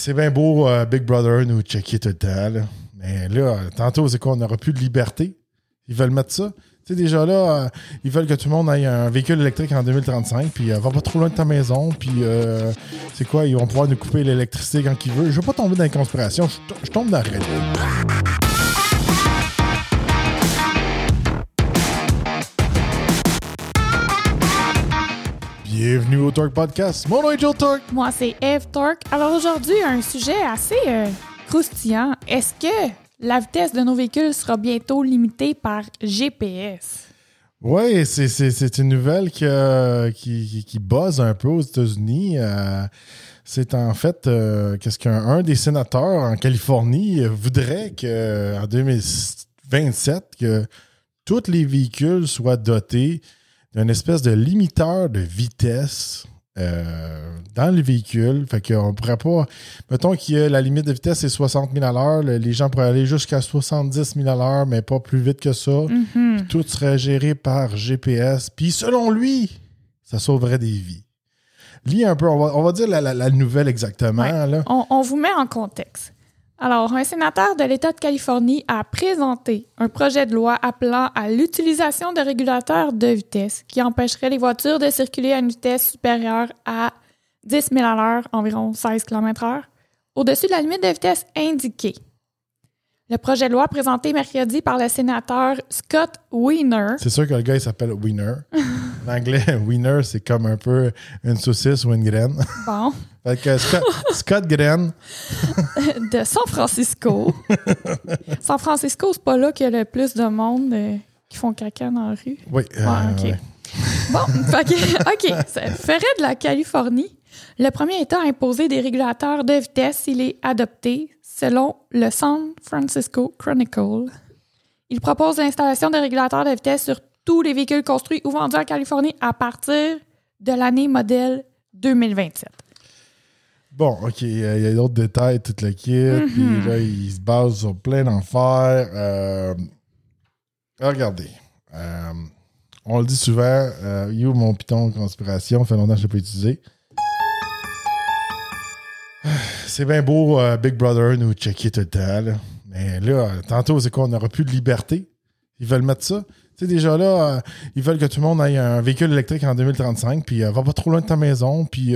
c'est bien beau, euh, Big Brother nous checker tout. Mais là, tantôt, c'est quoi? On n'aura plus de liberté? Ils veulent mettre ça? Tu sais, déjà là, euh, ils veulent que tout le monde ait un véhicule électrique en 2035, puis euh, va pas trop loin de ta maison, puis c'est quoi? Ils vont pouvoir nous couper l'électricité quand ils veulent. Je veux pas tomber dans les conspirations, je tombe dans la réalité. Bienvenue au Talk Podcast. Mon nom est Joe Talk. Moi, c'est Eve Torque. Alors aujourd'hui, un sujet assez euh, croustillant. Est-ce que la vitesse de nos véhicules sera bientôt limitée par GPS? Oui, c'est, une nouvelle qui, euh, qui, qui, qui buzz un peu aux États-Unis. Euh, c'est en fait euh, qu'est-ce qu'un un des sénateurs en Californie voudrait que en 2027 que tous les véhicules soient dotés d'une espèce de limiteur de vitesse euh, dans le véhicule. Fait qu'on pourrait pas. Mettons que la limite de vitesse est 60 000 à l'heure. le- Les gens pourraient aller jusqu'à 70 000 à l'heure, mais pas plus vite que ça. Mhm. Tout serait géré par GPS. Puis selon lui, ça sauverait des vies. Lis un peu, on va, on va dire la, la- la nouvelle exactement. Ouais. Là. On, on vous met en contexte. Alors, un sénateur de l'État de Californie a présenté un projet de loi appelant à l'utilisation de régulateurs de vitesse qui empêcherait les voitures de circuler à une vitesse supérieure à 10 000 à l'heure, environ 16 km/h, au-dessus de la limite de vitesse indiquée. Le projet de loi présenté mercredi par le sénateur Scott Wiener C'est sûr que le gars, il s'appelle Wiener. en anglais, Wiener, c'est comme un peu une saucisse ou une graine. bon, fait que Scott, Scott Graine, de San Francisco. San Francisco, c'est pas là qu'il y a le plus de monde euh, qui font caca dans la rue. oui. euh, Ouais, ok. ouais. Bon, fait que- OK. Ça ferait de la Californie le premier État à imposer des régulateurs de vitesse s'il est adopté, selon le San Francisco Chronicle. Il propose l'installation de régulateurs de vitesse sur tous les véhicules construits ou vendus en Californie à partir de l'année modèle 2027. Bon, OK, il y a il y a d'autres détails, toute le kit. Puis là, il se base sur plein d'affaires. Euh, regardez. euh, on le dit souvent, euh, you, mon piton conspiration, fait longtemps que je ne l'ai pas utilisé. C'est bien beau, euh, Big Brother nous checker tout. Mais là, tantôt, c'est quoi? On n'aura plus de liberté? Ils veulent mettre ça. Tu sais, déjà là, euh, ils veulent que tout le monde ait un véhicule électrique en 2035, puis euh, va pas trop loin de ta maison, puis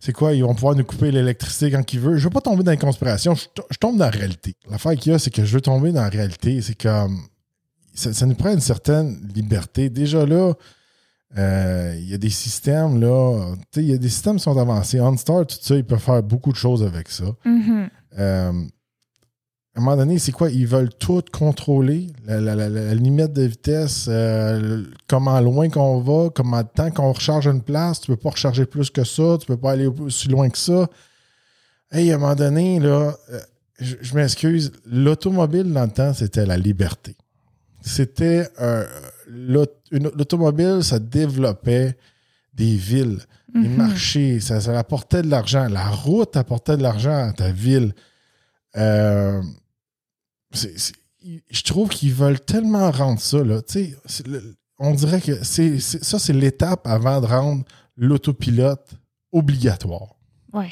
c'est quoi, ils vont pouvoir nous couper l'électricité quand ils veulent. Je veux pas tomber dans les conspirations, je, to- je tombe dans la réalité. L'affaire qu'il y a, c'est que je veux tomber dans la réalité. C'est comme. Ça nous prend une certaine liberté. Déjà là, euh, il y a des systèmes, là. Tu sais, il y a des systèmes qui sont avancés. OnStar, tout ça, ils peuvent faire beaucoup de choses avec ça. Mhm. Euh, à un moment donné, c'est quoi? Ils veulent tout contrôler, la, la- la- la limite de vitesse, euh, comment loin qu'on va, comment de temps qu'on recharge une place. Tu peux pas recharger plus que ça, tu peux pas aller aussi loin que ça. Hey, à un moment donné, là, je, je m'excuse, l'automobile dans le temps, c'était la liberté. C'était l'automobile, ça développait des villes, des Mhm. marchés, ça, ça apportait de l'argent. La route apportait de l'argent à ta ville. Euh, je trouve qu'ils veulent tellement rendre ça. Là, Tu sais, c'est le- on dirait que c'est, ça, c'est l'étape avant de rendre l'autopilote obligatoire. Ouais.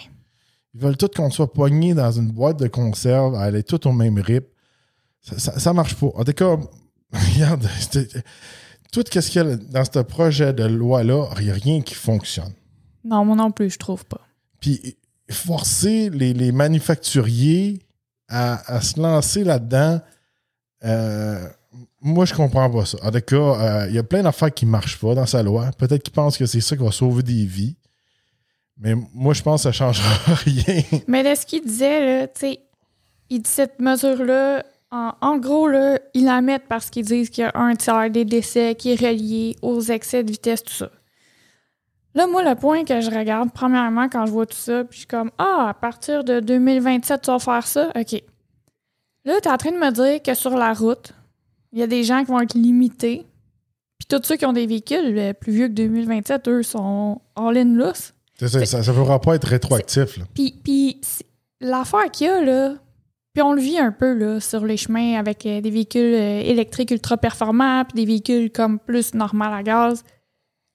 Ils veulent tout qu'on soit pogné dans une boîte de conserve, à aller tout au même rythme. Ça, ça, ça marche pas. En tout cas, regarde, tout ce qu'il y a dans ce projet de loi-là, il n'y a rien qui fonctionne. Non, moi non plus, je trouve pas. Puis forcer les, les manufacturiers à, à se lancer là-dedans, euh, moi, je comprends pas ça. En tout cas, euh, il y a plein d'affaires qui marchent pas dans sa loi. Peut-être qu'ils pensent que c'est ça qui va sauver des vies. Mais moi, je pense que ça changera rien. Mais de ce qu'il disait, là, tu sais, il dit cette mesure-là, en, en gros, là, ils la mettent parce qu'ils disent qu'il y a un tiers des décès qui est relié aux excès de vitesse, tout ça. Là, moi, le point que je regarde, premièrement, quand je vois tout ça, puis je suis comme, ah, à partir de 2027, tu vas faire ça? OK. Là, tu es en train de me dire que sur la route, il y a des gens qui vont être limités. Puis tous ceux qui ont des véhicules plus vieux que 2027, eux, sont all-in loose. C'est ça, ça ne pourra pas être rétroactif. Puis, l'affaire qu'il y a, là, puis on le vit un peu là, sur les chemins avec euh, des véhicules euh, électriques ultra performants, puis des véhicules comme plus normal à gaz.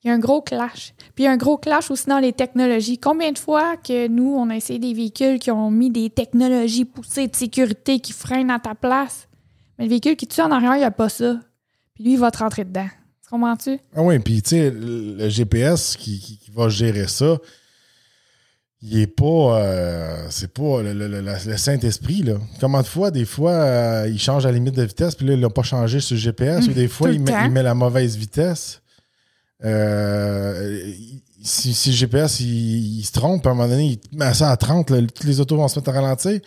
Il y a un gros clash. Puis il y a un gros clash aussi dans les technologies. Combien de fois que nous, on a essayé des véhicules qui ont mis des technologies poussées de sécurité qui freinent à ta place? Mais le véhicule qui tue en arrière, il n'y a pas ça. Puis lui, il va te rentrer dedans. Tu comprends-tu? Ah oui, puis tu sais, le GPS qui va gérer ça, il est pas. euh, c'est pas le, le- le- Saint-Esprit, là. Comment de fois, des fois, euh, il change la limite de vitesse, puis là, il l'a pas changé sur le GPS, ou des fois, il met, temps. il met la mauvaise vitesse. Euh, si, si le GPS il, il se trompe, à un moment donné, il met ça à 30, là, toutes les autos vont se mettre à ralentir.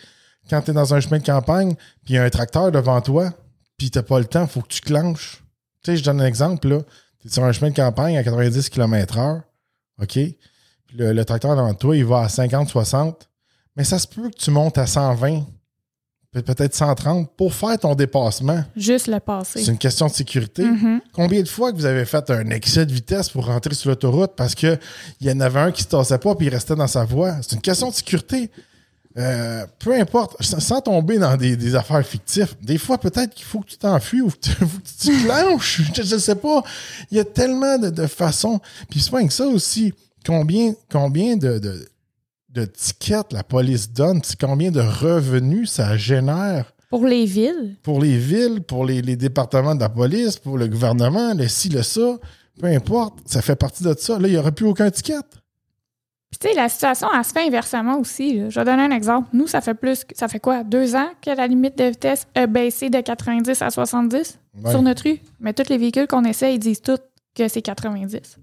Quand tu es dans un chemin de campagne, puis il y a un tracteur devant toi, puis t'as pas le temps, faut que tu clenches. Tu sais, je donne un exemple, là. Tu es sur un chemin de campagne à 90 km/h, OK? Le, le tracteur devant toi, il va à 50-60, mais ça se peut que tu montes à 120, peut- peut-être 130, pour faire ton dépassement. Juste le C'est passé. une question de sécurité. Mhm. Combien de fois que vous avez fait un excès de vitesse pour rentrer sur l'autoroute parce qu'il y en avait un qui se tassait pas puis il restait dans sa voie? C'est une question de sécurité. Euh, peu importe, sans tomber dans des, des affaires fictives, des fois peut-être qu'il faut que tu t'enfuis ou que tu, tu. Je, je sais pas. Il y a tellement de, de façons. Puis c'est pas que ça aussi. Combien, combien de, de, de tickets la police donne, puis combien de revenus ça génère? Pour les villes. pour les villes, pour les, les départements de la police, pour le gouvernement, le ci, le ça, peu importe, ça fait partie de ça. Là, il n'y aurait plus aucun ticket. Puis tu sais, la situation, elle se fait inversement aussi. là. Je vais donner un exemple. Nous, ça fait plus, que- ça fait quoi, deux ans que la limite de vitesse a baissé de 90 à 70 Ouais. sur notre rue? Mais tous les véhicules qu'on essaie, ils disent tous que c'est 90.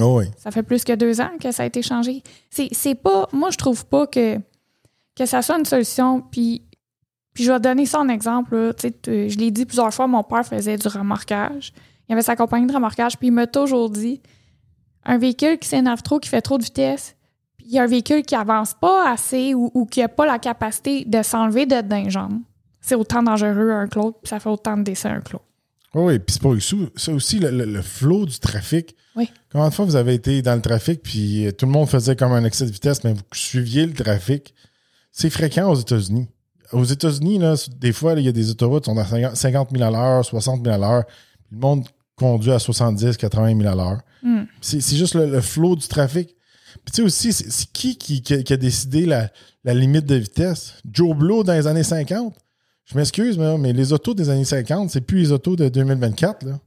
Oh. Ça fait plus que deux ans que ça a été changé. C'est, pas. Moi, je trouve pas que, que ça soit une solution. Puis, puis je vais donner ça en exemple. tu- je l'ai dit plusieurs fois, mon père faisait du remorquage. Il avait sa compagnie de remorquage. Puis il m'a toujours dit un véhicule qui s'énerve trop, qui fait trop de vitesse, il y a un véhicule qui avance pas assez ou, qui a pas la capacité de s'enlever de les jambes. C'est autant dangereux un l'autre, puis ça fait autant de décès un l'autre. Oh oui, puis c'est pas aussi, c'est aussi le, le- le flot du trafic. Oui. Combien de fois vous avez été dans le trafic, puis euh, tout le monde faisait comme un excès de vitesse, mais vous suiviez le trafic? C'est fréquent aux États-Unis. Aux États-Unis, des fois, il y a des autoroutes qui sont à 50 50 000 à l'heure, 60 000 à l'heure. Le monde conduit à 70, 80 000 à l'heure. Hmm. C'est juste le, le flot du trafic. Puis tu sais aussi, c'est qui qui, qui a- qui a décidé la, la limite de vitesse? Joe Blow dans les années 50? Je m'excuse, mais, les autos des années 50, c'est plus les autos de 2024. Là.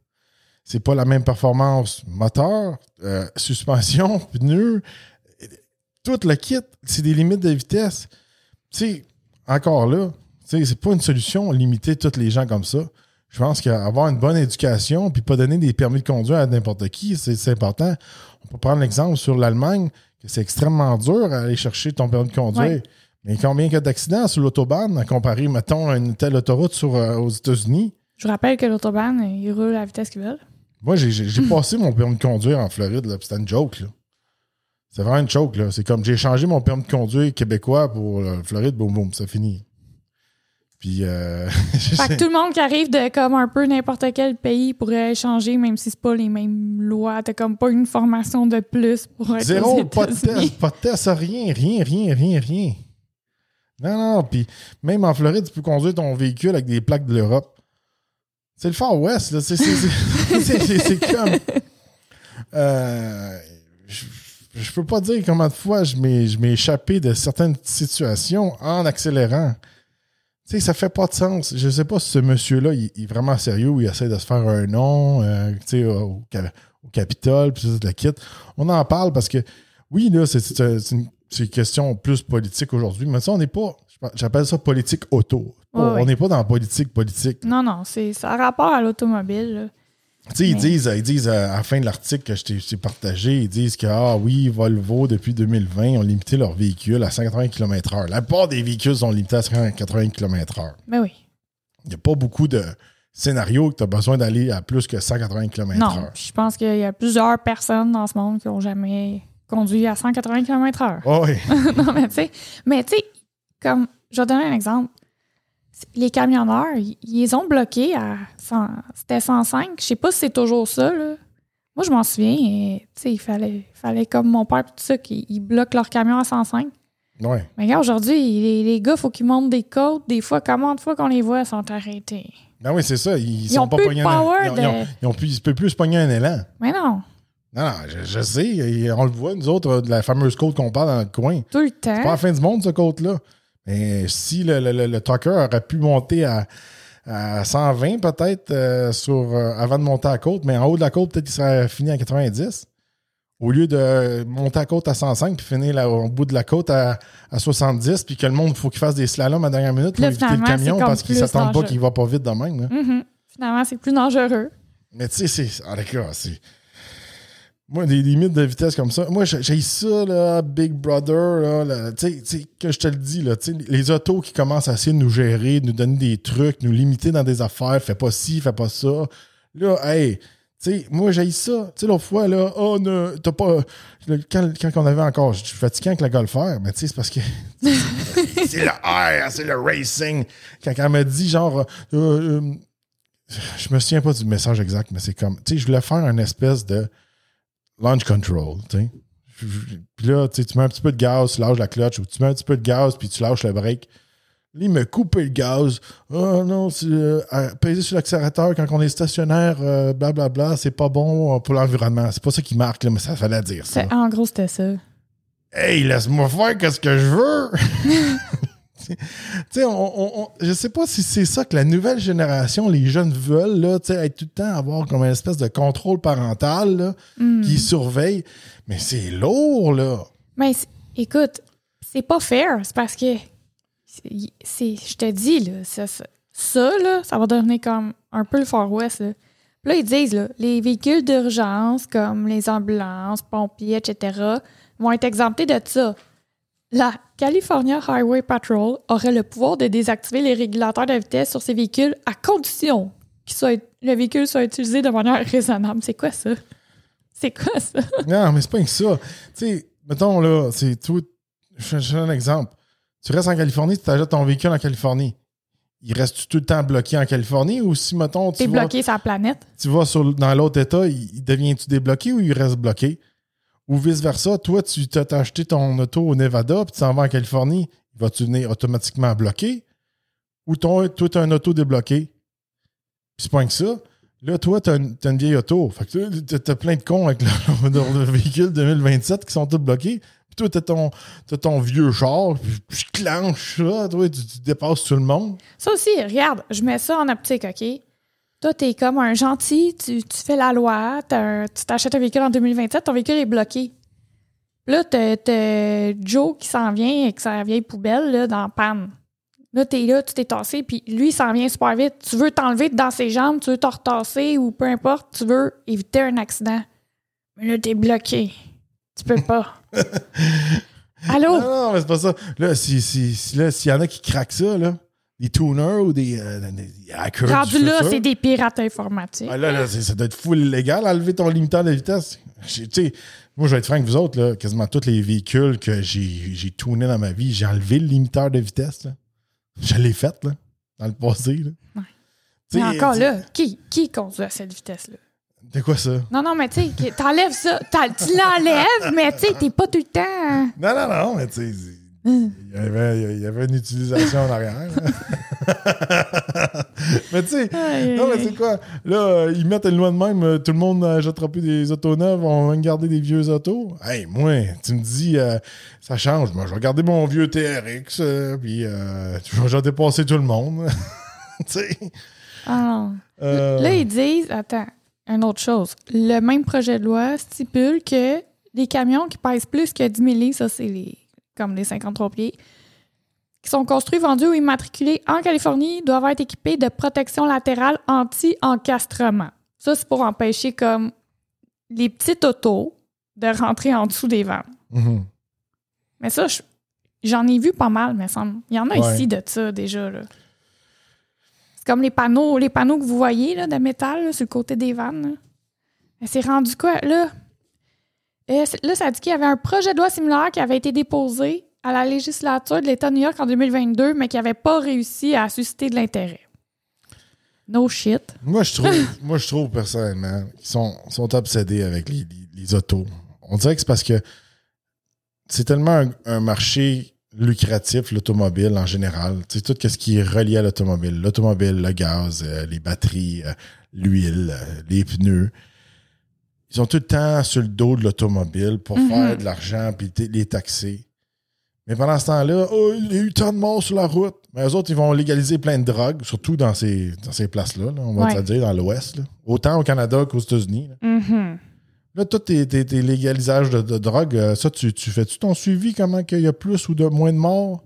C'est pas la même performance moteur, euh, suspension, pneus, tout le kit. C'est des limites de vitesse. Sais, encore là, c'est pas une solution limiter tous les gens comme ça. Je pense qu'avoir une bonne éducation puis pas donner des permis de conduire à n'importe qui, c'est important. On peut prendre l'exemple sur l'Allemagne, que c'est extrêmement dur à aller chercher ton permis de conduire. Mais combien il y a d'accidents sur l'autobahn à comparer, mettons, à une telle autoroute sur, euh, aux États-Unis? Je vous rappelle que l'autobahn, ils roulent à la vitesse qu'ils veulent. Moi, j'ai- passé mon permis de conduire en Floride, là, puis c'était une joke, là. C'est vraiment une joke, là. C'est comme j'ai changé mon permis de conduire québécois pour euh, Floride, boum, boum, ça finit. Puis, euh, Fait que tout le monde qui arrive de comme un peu n'importe quel pays pourrait changer, même si c'est pas les mêmes lois. T'as comme pas une formation de plus pour être Zéro, aux pas de test, pas de test, rien, rien, rien, rien, rien. Non, non, même en Floride, tu peux conduire ton véhicule avec des plaques de l'Europe. C'est le Far West, là. C'est- comme. Euh, je, je peux pas dire combien de fois je m'ai échappé de certaines situations en accélérant. Tu sais, ça fait pas de sens. Je sais pas si ce monsieur-là, il, est vraiment sérieux ou il essaie de se faire un nom, euh, sais, au, au Capitole, puis c'est la kit. On en parle parce que, oui, là, c'est une, c'est une question plus politique aujourd'hui, mais ça, on n'est pas, j'appelle ça politique auto. On n'est pas dans la politique politique. Non, non, c'est ça a rapport à l'automobile. Tu sais, ils Mais- disent, ils disent euh, à la fin de l'article que je t'ai partagé, ils disent que, ah oui, Volvo, depuis 2020, ont limité leurs véhicules à 180 km/h. La plupart des véhicules sont limités à 180 km/h. Ben oui. Il n'y a pas beaucoup de scénarios que tu as besoin d'aller à plus que 180 km/h. Non, je pense qu'il y a plusieurs personnes dans ce monde qui ont jamais conduit à 180 km/h. Oh, oui. non, mais tu sais, mais tu sais, comme, je vais donner un exemple. Les camionneurs, ils ont bloqués à 100 c'était 105. Je sais pas si c'est toujours ça, là. Moi, je m'en souviens, tu sais, il fallait, fallait, comme mon père, tout ça, qu'ils ils bloquent leur camion à 105. Ouais. Mais regarde, aujourd'hui, les, les gars, faut qu'ils montent des côtes. Des fois, comment de fois qu'on les voit, ils sont arrêtés. Ben oui, c'est ça. Ils, Ils sont ont pas plus de un- power ils ont- de- ils ont- ils ont plus- ils peuvent plus se pogner un élan. Mais non. Non, non, je, je sais. On le voit, nous autres, de la fameuse côte qu'on parle dans le coin. Tout le C'est pas la temps. fin du monde, ce côte-là. Mais si le, le, le- le trucker aurait pu monter à, à 120 peut-être euh, sur euh, avant de monter à la côte, mais en haut de la côte, peut-être qu'il serait fini à 90. Au lieu de monter à la côte à 105 puis finir là, au bout de la côte à, à 70, puis que le monde, il faut qu'il fasse des slaloms à la dernière minute pour Là, éviter le camion parce qu'ils s'attendent pas qu'il va pas vite de même. Mhm. Finalement, c'est plus dangereux. Mais tu sais, c'est. Ah, d'accord, c'est. Moi, des limites de vitesse comme ça. Moi, j'ai ça, là, Big Brother, là. là, tu sais, que je te le dis, là, tu sais, les autos qui commencent à essayer de nous gérer, de nous donner des trucs, nous limiter dans des affaires, fais pas ci, fais pas ça. Là, hey, tu sais, moi, j'ai ça. Tu sais, l'autre fois, là, oh, ne, t'as pas. Quand, quand on avait encore, je suis fatigué avec le golfeur, mais tu sais, c'est parce que. c'est le R, c'est le racing. Quand elle m'a dit, genre, euh, euh, je me souviens pas du message exact, mais c'est comme, tu sais, je voulais faire un espèce de launch control, tu sais. Puis là, tu mets un petit peu de gaz, tu lâches la clutch, ou tu mets un petit peu de gaz, puis tu lâches le break. Là, il me coupait le gaz. Oh non, euh, peser sur l'accélérateur quand on est stationnaire, euh, blablabla, c'est pas bon pour l'environnement. C'est pas ça qui marque, là, mais ça fallait dire ça. En gros, c'était ça. Hey, laisse-moi faire qu'est-ce que je veux. tu sais, on, je sais pas si c'est ça que la nouvelle génération, les jeunes veulent, là, tu sais, être tout le temps avoir comme une espèce de contrôle parental là, Hmm. qui surveille. Mais c'est lourd, là. Mais écoute, c'est pas fair. C'est parce que. c'est- c'est- Je te dis, là, ça, ça, ça, là, ça va devenir comme un peu le Far West. Là, Puis là ils disent, là, les véhicules d'urgence, comme les ambulances, pompiers, etc., vont être exemptés de ça. La California Highway Patrol aurait le pouvoir de désactiver les régulateurs de vitesse sur ces véhicules à condition que soit- le véhicule soit utilisé de manière raisonnable. C'est quoi ça? C'est quoi ça? Non, mais c'est pas que ça. Tu sais, mettons, là, c'est tout. Je je donne un exemple. Tu restes en Californie, tu t'achètes ton véhicule en Californie. Il reste tout le temps bloqué en Californie ou si, mettons, tu T'es bloqué sur la planète? tu vas sur, dans l'autre État, il, il devient-tu débloqué ou il reste bloqué? Ou vice-versa, toi, tu t'as t'as acheté ton auto au Nevada puis tu s'en vas en Californie, il va-tu venir automatiquement bloqué? Ou ton, toi, tu as un auto débloqué? Puis c'est pas que ça. Là, toi, tu as, une vieille auto. Fait que tu as plein de cons avec le, le- le véhicule 2027 qui sont tous bloqués. Puis toi, tu as ton, t'as ton vieux char, puis je clenche ça, toi, tu, tu dépasses tout le monde. Ça aussi, regarde, je mets ça en optique, OK? Toi, t'es comme un gentil, tu, tu fais la loi, un- tu t'achètes un véhicule en 2027, ton véhicule est bloqué. Là, t'as t'as Joe qui s'en vient avec sa vieille poubelle là, dans la panne. Là, t'es là, tu t'es tassé, puis lui, il s'en vient super vite. Tu veux t'enlever dans ses jambes, tu veux te retasser ou peu importe, tu veux éviter un accident. Mais là, t'es bloqué. Tu peux pas. Allô? Non, non, mais c'est pas ça. Là, si, si, si- là, s'il y en a qui craquent ça, là, des tuners ou des, euh, des hackers. Rendu là, c'est des pirates informatiques. Ah, là, là, c'est- ça doit être full illégal, enlever ton limiteur de vitesse. Moi, je vais être franc avec vous autres, là, quasiment tous les véhicules que j'ai j'ai tuné dans ma vie, j'ai enlevé le limiteur de vitesse. là. Je l'ai fait, là, dans le passé. Là. Ouais. Mais encore là, qui, qui conduit à cette vitesse-là? C'est quoi ça? Non, non, mais tu sais, t'enlèves ça. Tu l'enlèves, mais tu sais, t'es pas tout le temps. hein. Non, non, non, mais tu sais. Il y avait, il y avait une utilisation en arrière. là. mais tu sais, Non, mais c'est quoi? Là, euh, ils mettent une loi de même, euh, tout le monde n'achètera plus des autos neuves, on va garder des vieux autos. Hey, moi, tu me dis, euh, ça change. Moi, je vais garder mon vieux TRX, euh, puis euh, je vais dépasser tout le monde. tu sais? Ah. Là, ils disent, attends, une autre chose. Le même projet de loi stipule que les camions qui pèsent plus que 10 000 livres, ça, c'est les, comme les 53 pieds, qui sont construits, vendus ou immatriculés en Californie, doivent être équipés de protection latérale anti-encastrement. Ça, c'est pour empêcher, comme, les petites autos de rentrer en dessous des vannes. mhm. Mais ça, je- j'en ai vu pas mal, mais semble. Il y en a Ouais. ici de ça déjà. C'est comme les panneaux, les panneaux que vous voyez là, de métal là, sur le côté des vannes. là. Mais C'est rendu quoi? Là, Euh, c'est- là, ça dit qu'il y avait un projet de loi similaire qui avait été déposé à la législature de l'État de New York en 2022, mais qui n'avait pas réussi à susciter de l'intérêt. No shit. Moi, je trouve, moi, je trouve personnellement qu'ils sont, sont obsédés avec les, autos. On dirait que c'est parce que c'est tellement un, marché lucratif, l'automobile en général. Sais, tout ce qui est relié à l'automobile. L'automobile, le gaz, euh, les batteries, euh, l'huile, les pneus. Ils sont tout le temps sur le dos de l'automobile pour Mhm. faire de l'argent puis les taxer. Mais pendant ce temps-là, oh, il y a eu tant de morts sur la route. Mais eux autres, ils vont légaliser plein de drogues, surtout dans ces, dans ces places-là, là, on va Ouais. te le dire, dans l'Ouest. là. Autant au Canada qu'aux États-Unis. Là, Mhm. Là, toi, tes, tes- tes légalisages de, de drogue, euh, ça, tu, tu fais-tu ton suivi, comment qu'il y a plus ou de moins de morts?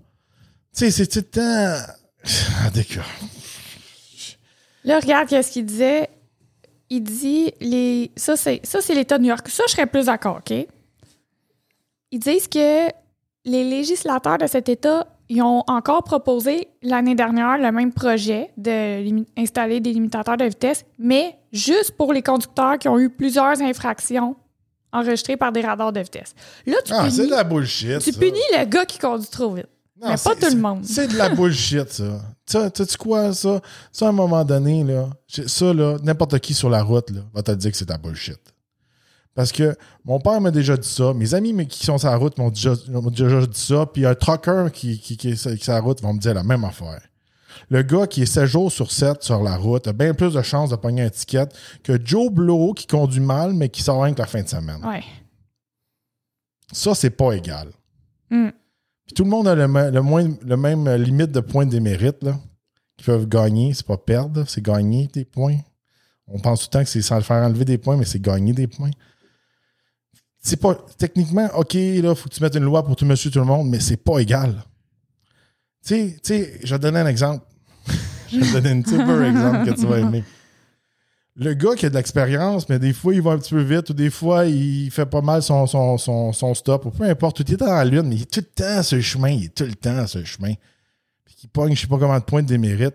Tu sais, c'est tout le temps... Ah, d'accord. Là, regarde qu'est-ce qu'il disait. Il dit les ça c'est ça c'est l'État de New York. Ça je serais plus d'accord, OK? Ils disent que les législateurs de cet État ils ont encore proposé l'année dernière le même projet d'installer des limitateurs de vitesse, mais juste pour les conducteurs qui ont eu plusieurs infractions enregistrées par des radars de vitesse. Là, tu, Ah, c'est de la bullshit, tu ça. punis le gars qui conduit trop vite. Non, mais pas tout le monde. C'est de la bullshit, ça. Ça, tu sais quoi, ça? Ça, à un moment donné, là, ça, là, n'importe qui sur la route, là, va te dire que c'est la bullshit. Parce que mon père m'a déjà dit ça, mes amis mais qui sont sur la route m'ont déjà, dit ça, puis un trucker qui, qui, qui est sur qui est sur la route va me dire la même affaire. Le gars qui est 7 jours sur 7 sur la route a bien plus de chances de pogner un ticket que Joe Blow qui conduit mal, mais qui sort rien que la fin de semaine. Ouais. Ça, c'est pas égal. Mm. Puis tout le monde a le, le moins, le même limite de points de mérite là, qu'ils peuvent gagner. C'est pas perdre, c'est gagner des points. On pense tout le temps que c'est sans le faire enlever des points, mais c'est gagner des points. C'est pas. Techniquement, OK, là, faut que tu mettes une loi pour tout monsieur, tout le monde, mais c'est pas égal. Tu sais, tu sais, je vais te donner un exemple. je vais te donner un super exemple que tu vas aimer. Le gars qui a de l'expérience, mais des fois, il va un petit peu vite, ou des fois, il fait pas mal son, son, son, son stop, ou peu importe, il est dans la lune, mais il est tout le temps le chemin, il est tout le temps le chemin. Puis qu'il pogne, je sais pas comment de points de démérite.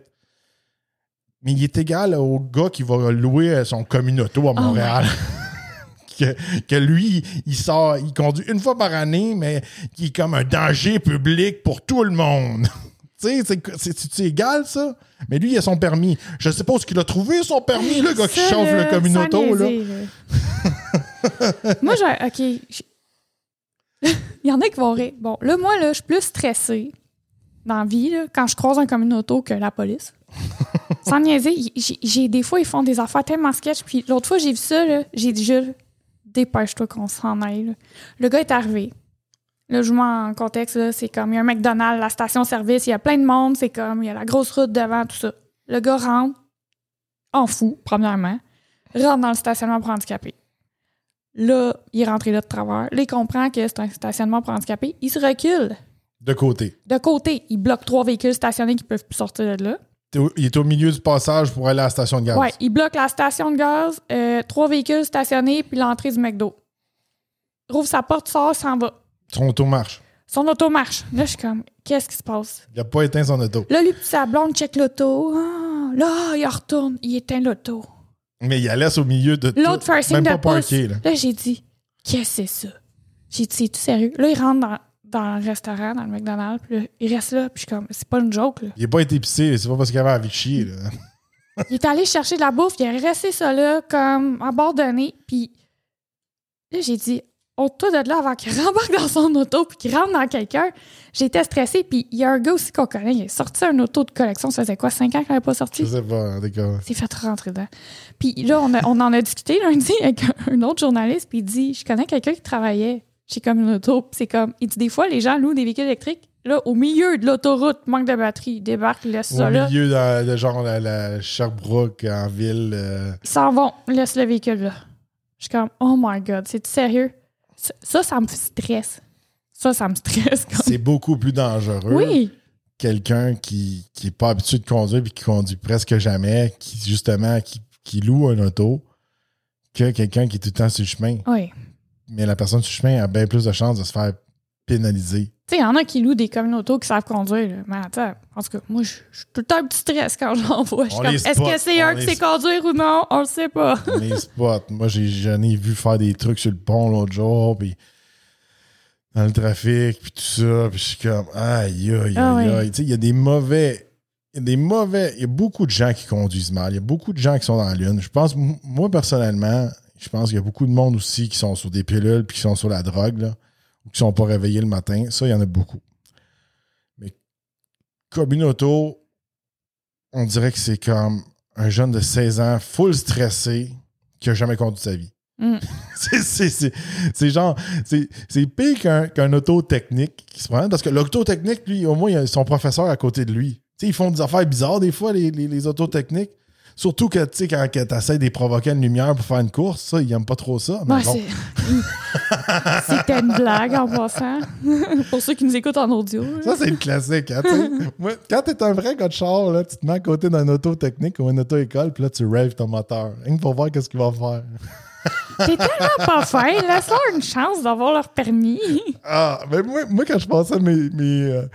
Mais il est égal au gars qui va louer son communauto à Montréal. que, que lui, il sort, il conduit une fois par année, mais qui est comme un danger public pour tout le monde. tu sais, c'est- égal, ça? Mais lui, il a son permis. Je sais pas où il a trouvé son permis, le gars qui chauffe là, le communauto, là. moi, j'ai. OK. Il y en a qui vont rire. Bon, là, moi, là, je suis plus stressée dans la vie là, quand je croise un communauto que la police. Sans niaiser, j'ai- des fois, ils font des affaires tellement sketch. Puis l'autre fois, j'ai vu ça, j'ai dit, Jules, dépêche-toi qu'on s'en aille. là. Le gars est arrivé. Là, je vous mets en contexte, c'est comme, il y a un McDonald's, la station-service, il y a plein de monde, c'est comme, il y a la grosse route devant, tout ça. Le gars rentre, en fou, premièrement, rentre dans le stationnement pour handicapés. Là, il est rentré là de travers. Là, il comprend que c'est un stationnement pour handicapés. Il se recule De côté. de côté. Il bloque trois véhicules stationnés qui peuvent plus sortir de là. Il est au milieu du passage pour aller à la station de gaz. Ouais, il bloque la station de gaz, euh, trois véhicules stationnés, puis l'entrée du McDo. Rouvre sa porte, sort, s'en va. Son auto marche. Son auto marche. Là, je suis comme, qu'est-ce qui se passe? Il a pas éteint son auto. Là, lui, sa blonde check l'auto. Ah, là, il retourne, il éteint l'auto. Mais il la laisse au milieu de tout. L'autre fait Même de pas parké, là. Là, j'ai dit, qu'est-ce que c'est ça? J'ai dit, c'est-tu sérieux? Là, il rentre dans, dans le restaurant, dans le McDonald's, puis là, il reste là, puis je suis comme, c'est pas une joke, là. Il n'a pas été épicé, c'est pas parce qu'il avait envie de chier. Là. Il est allé chercher de la bouffe, il est resté ça là, comme abandonné, puis là, j'ai dit, ôte-toi de là avant qu'il rembarque dans son auto, puis qu'il rentre dans quelqu'un. J'étais stressée, puis il y a un gars aussi qu'on connaît, il est sorti un auto de collection, ça faisait quoi, cinq ans qu'il n'avait pas sorti? Je sais pas, tout cas. s'est fait rentrer dedans. Puis là, on, a- on en a discuté lundi avec un, autre journaliste, puis il dit Je connais quelqu'un qui travaillait chez Communauto. Puis c'est comme, il dit des fois, les gens louent des véhicules électriques. Là, au milieu de l'autoroute, manque de batterie, laissent Au ça là. milieu de, de genre la, la Sherbrooke en ville. euh, Ils s'en vont, ils laissent le véhicule là. Je suis comme, oh my god, c'est sérieux? Ça, ça, me stresse. Ça, ça me stresse. comme- c'est beaucoup plus dangereux. Oui, Quelqu'un qui n'est pas habitué de conduire et qui conduit presque jamais, qui justement qui, qui loue un auto, que quelqu'un qui est tout le temps sur le chemin. oui. Mais la personne sur le chemin a bien plus de chances de se faire pénaliser. Tu sais, il y en a qui louent des communautos qui savent conduire. Là. Mais attends, en tout cas, moi, je suis tout le temps un petit stress quand j'en vois. Je comme, est-ce spot, que c'est un qui sait spot. conduire ou non? On le sait pas. les spots. Moi, j'ai, j'en ai vu faire des trucs sur le pont l'autre jour, puis dans le trafic, puis tout ça, puis je suis comme, aïe, aïe, aïe, Ah aïe. Tu sais, il y a des mauvais, il y a des mauvais, il y a beaucoup de gens qui conduisent mal, il y a beaucoup de gens qui sont dans la lune. Je pense, moi, personnellement, je pense qu'il y a beaucoup de monde aussi qui sont sur des pilules, puis qui sont sur la drogue, là, ou qui sont pas réveillés le matin. Ça, il y en a beaucoup. Mais Communauto, on dirait que c'est comme un jeune de 16 ans, full stressé, qui a jamais conduit sa vie. Mm. c'est, genre, c'est, pire qu'un, qu'un auto technique qui se prend. Parce que l'auto technique, lui, au moins, il a son professeur à côté de lui. Ils font des affaires bizarres des fois, les, les, les autos techniques. Surtout que, tu sais, quand tu essaies de les provoquer une lumière pour faire une course, ça, ils aiment pas trop ça. Mais Ouais, bon. C'était une blague en passant. Pour ceux qui nous écoutent en audio. Ça, c'est le classique. Hein, tu. Moi, quand t'es un vrai gars de char, là, tu te mets à côté d'un auto technique ou une auto-école, puis là, tu raves ton moteur. Rien pour voir qu'est-ce qu'il va faire. T'es tellement pas fin. Laisse-leur une chance d'avoir leur permis. Ah, mais moi, moi, quand je passais mes, mes, euh,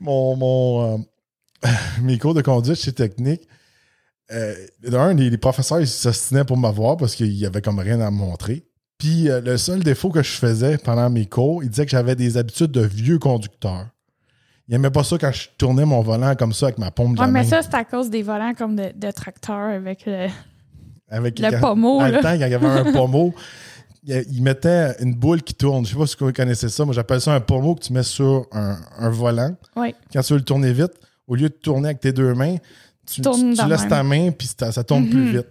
mon, mon, euh, mes cours de conduite chez Technique, euh, d'un, les, les professeurs, ils s'ostinaient pour m'avoir parce qu'il y avait comme rien à me montrer. Puis euh, le seul défaut que je faisais pendant mes cours, ils disaient que j'avais des habitudes de vieux conducteur. Ils n'aimaient pas ça quand je tournais mon volant comme ça avec ma pompe de Ouais, la mais main. ça, c'est à cause des volants comme de, de tracteur avec le, avec le quand- pommeau. Le là. temps, quand il y avait un pommeau, il il mettait une boule qui tourne. Je sais pas si vous connaissez ça. Moi, j'appelle ça un pommeau que tu mets sur un, un volant. Ouais. Quand tu veux le tourner vite, au lieu de tourner avec tes deux mains, tu, laisses même. ta main puis ça, ça tourne plus Mhm. vite.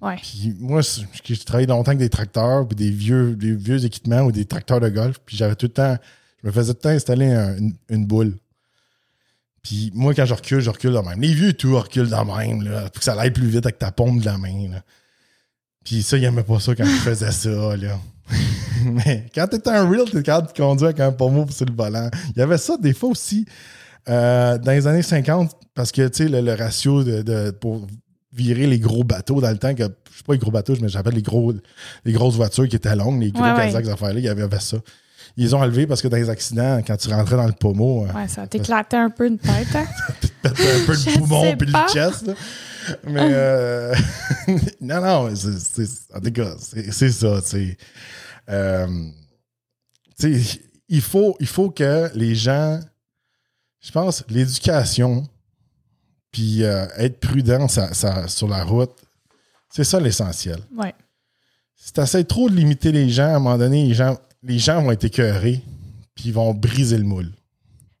Ouais. Puis moi, j'ai travaillé longtemps avec des tracteurs puis des vieux, des vieux équipements ou des tracteurs de golf. Puis j'avais tout le temps, je me faisais tout le temps installer un- une, une boule. Puis moi, quand je recule, je recule de même. Les vieux, tout reculent de même, là, pour que ça aille plus vite avec ta pompe de la main. là. Puis ça, il aimait pas ça quand je faisais ça, là. Mais quand t'es un real, t'es capable de conduire avec un pommeau sur le volant. Il y avait ça des fois aussi euh, dans les années 50, parce que, tu sais, le, le ratio de, de- pour virer les gros bateaux dans le temps, que, je sais pas les gros bateaux, mais j'appelle les gros les grosses voitures qui étaient longues, les gros Ouais, ouais. Kazakhs, ces affaires-là, il y avait, avait ça. Ils ont enlevés parce que dans les accidents, quand tu rentrais dans le pommeau, euh, Ouais, ça t'éclatait un peu une tête. Hein? pète un peu Je le poumon puis le chest. là. Mais euh, non, non, c'est, c'est- en tout cas, c'est, ça. C'est, euh, tu sais, il faut, il faut que les gens, je pense, l'éducation, puis euh, être prudent ça- ça- sur la route, c'est ça l'essentiel. Ouais. Si tu essaies trop de limiter les gens, à un moment donné, les gens, les gens vont être écœurés, puis ils vont briser le moule.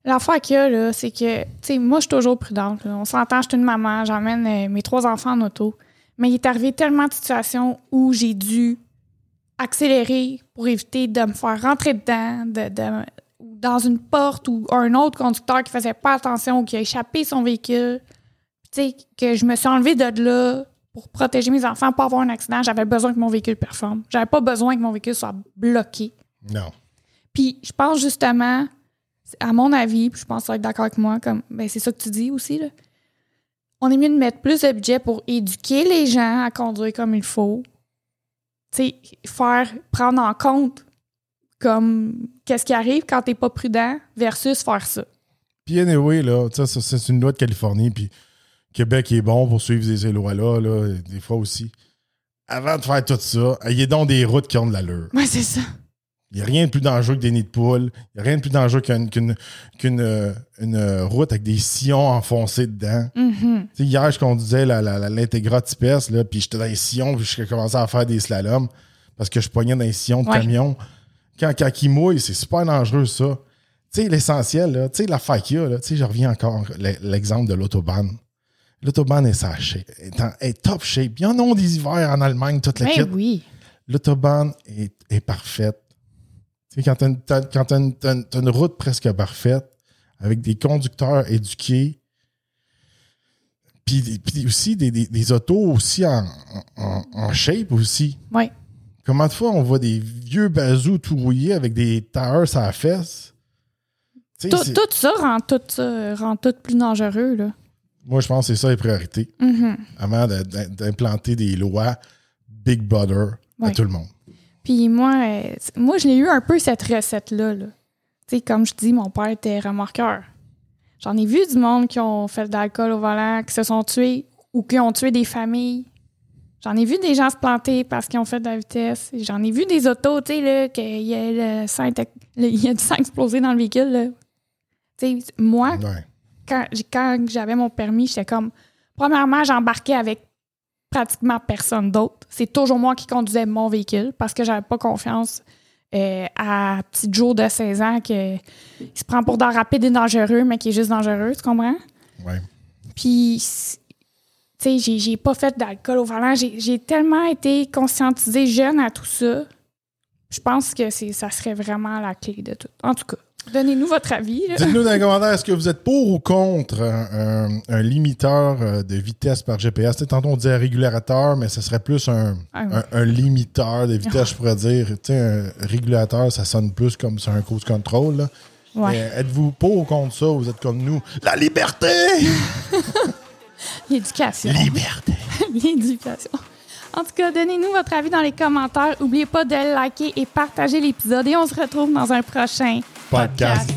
L'affaire qu'il y a, là, c'est que, tu sais, moi, je suis toujours prudente. là. On s'entend, je suis une maman, j'emmène euh, mes trois enfants en auto. Mais il est arrivé tellement de situations où j'ai dû accélérer pour éviter de me faire rentrer dedans, de, de- dans une porte ou un autre conducteur qui faisait pas attention ou qui a échappé son véhicule. Tu sais, que je me suis enlevée de là pour protéger mes enfants, pas avoir un accident. J'avais besoin que mon véhicule performe. J'avais pas besoin que mon véhicule soit bloqué. Non. Puis je pense justement, à mon avis, puis je pense que être d'accord avec moi, comme ben c'est ça que tu dis aussi, là. On est mieux de mettre plus de budget pour éduquer les gens à conduire comme il faut. Tu sais, faire, prendre en compte comme qu'est-ce qui arrive quand t'es pas prudent versus faire ça? Puis anyway, là, tu sais, ça, c'est une loi de Californie, puis Québec est bon pour suivre ces lois-là, là, des fois aussi. Avant de faire tout ça, ayez donc des routes qui ont de l'allure. Ouais, c'est ça. Il n'y a rien de plus dangereux que des nids de poules. Il n'y a rien de plus dangereux qu'une euh, une, euh, route avec des sillons enfoncés dedans. Tu sais, hier, je conduisais la- la- la- l'Integra Tipes, là, puis j'étais dans les sillons, puis je commençais à faire des slaloms parce que je pognais dans les sillons de Ouais. camion. Quand, quand il mouille, c'est super dangereux, ça. Tu sais, l'essentiel, tu sais, la qu'il y a, là, tu sais, je reviens encore l'exemple de l'autobahn. L'autobahn est sa shape, est, en- est top shape. Ils en ont des hivers en Allemagne, toute la Ben oui. L'autobahn est, est parfaite. Tu sais, quand quand t'as une, route presque parfaite, avec des conducteurs éduqués, puis, aussi des, des- des autos aussi en, en- en shape aussi. Ouais. Comment de fois on voit des vieux bazous tout rouillés avec des tailleurs à la fesse? Tout, ça rend tout ça rend tout plus dangereux, là. Moi, je pense que c'est ça les priorités Mhm. avant d'implanter des lois Big Brother à tout le monde. Puis moi, euh, moi, je l'ai eu un peu cette recette-là. là. Sais, comme je dis, mon père était remorqueur. J'en ai vu du monde qui ont fait de l'alcool au volant, qui se sont tués ou qui ont tué des familles. J'en ai vu des gens se planter parce qu'ils ont fait de la vitesse. J'en ai vu des autos, tu sais, là, qu'il y a le sang, le- y a du sang explosé dans le véhicule. là. Tu sais, moi, Ouais. quand, quand j'avais mon permis, j'étais comme. Premièrement, j'embarquais avec pratiquement personne d'autre. C'est toujours moi qui conduisais mon véhicule parce que j'avais pas confiance euh, à petit Joe de 16 ans que il se prend pour dans rapide et dangereux, mais qui est juste dangereux, tu comprends? Ouais. Puis, tu sais, j'ai, pas fait d'alcool au volant. J'ai, tellement été conscientisée jeune à tout ça. Je pense que ça serait vraiment la clé de tout. En tout cas, donnez-nous votre avis. Dites-nous dans les commentaires, est-ce que vous êtes pour ou contre un, un- un limiteur euh, de vitesse par GPS? Tantôt, on disait régulateur, mais ce serait plus un, Ah un, limiteur de vitesse, je pourrais dire. Tu sais, un régulateur, ça sonne plus comme sur un cruise control. là. Ouais. Êtes-vous pour ou contre ça? Ou vous êtes comme nous? La liberté! L'éducation. Liberté! L'éducation. En tout cas, donnez-nous votre avis dans les commentaires. N'oubliez pas de liker et partager l'épisode et on se retrouve dans un prochain Podcast.